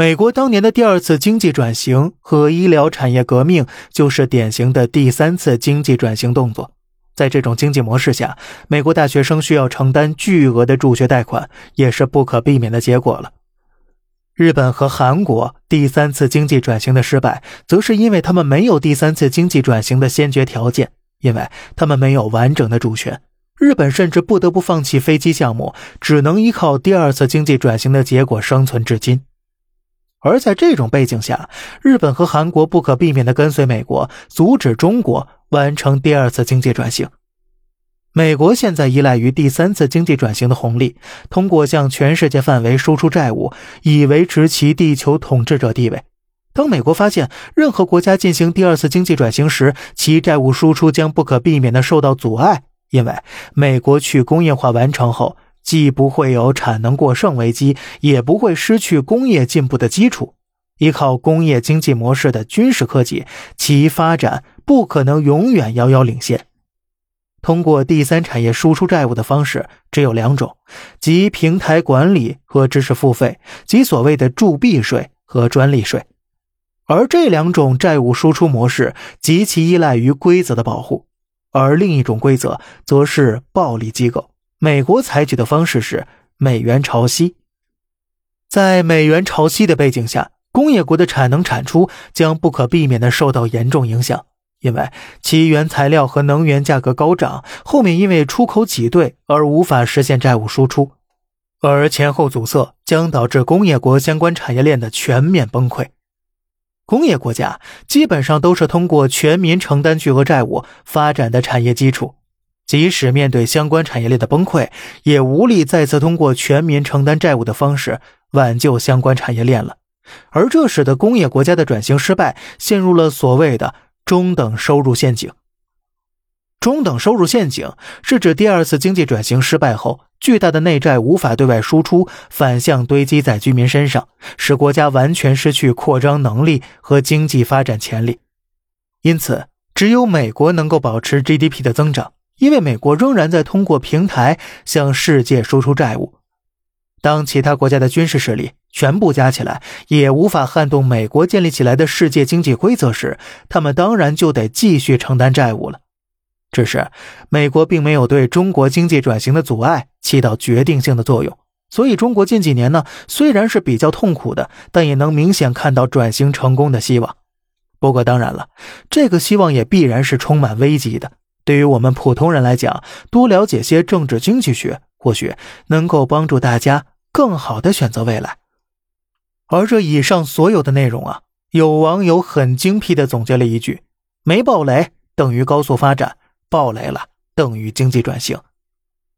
美国当年的第二次经济转型和医疗产业革命，就是典型的第三次经济转型动作。在这种经济模式下，美国大学生需要承担巨额的助学贷款，也是不可避免的结果了。日本和韩国第三次经济转型的失败，则是因为他们没有第三次经济转型的先决条件，因为他们没有完整的主权。日本甚至不得不放弃飞机项目，只能依靠第二次经济转型的结果生存至今。而在这种背景下，日本和韩国不可避免地跟随美国，阻止中国完成第二次经济转型。美国现在依赖于第三次经济转型的红利，通过向全世界范围输出债务，以维持其地球统治者地位。当美国发现任何国家进行第二次经济转型时，其债务输出将不可避免地受到阻碍，因为美国去工业化完成后。既不会有产能过剩危机，也不会失去工业进步的基础。依靠工业经济模式的军事科技，其发展不可能永远遥遥领先。通过第三产业输出债务的方式只有两种，即平台管理和知识付费，即所谓的铸币税和专利税。而这两种债务输出模式极其依赖于规则的保护，而另一种规则则是暴力机构。美国采取的方式是美元潮汐，在美元潮汐的背景下，工业国的产能产出将不可避免地受到严重影响，因为其原材料和能源价格高涨，后面因为出口挤兑而无法实现债务输出，而前后阻塞将导致工业国相关产业链的全面崩溃。工业国家基本上都是通过全民承担巨额债务发展的产业基础。即使面对相关产业链的崩溃，也无力再次通过全民承担债务的方式挽救相关产业链了。而这使得工业国家的转型失败，陷入了所谓的中等收入陷阱。中等收入陷阱是指第二次经济转型失败后，巨大的内债无法对外输出，反向堆积在居民身上，使国家完全失去扩张能力和经济发展潜力。因此，只有美国能够保持 GDP 的增长。因为美国仍然在通过平台向世界输出债务，当其他国家的军事实力全部加起来也无法撼动美国建立起来的世界经济规则时，他们当然就得继续承担债务了。只是美国并没有对中国经济转型的阻碍起到决定性的作用，所以中国近几年呢虽然是比较痛苦的，但也能明显看到转型成功的希望。不过当然了，这个希望也必然是充满危机的。对于我们普通人来讲，多了解些政治经济学，或许能够帮助大家更好的选择未来。而这以上所有的内容啊，有网友很精辟的总结了一句：没暴雷等于高速发展，暴雷了等于经济转型。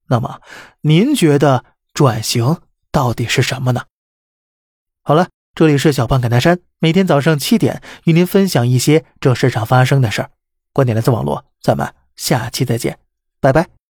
那么，您觉得转型到底是什么呢？好了，这里是小胖侃大山，每天早上七点与您分享一些这世上发生的事儿。观点来自网络，咱们。下期再见，拜拜。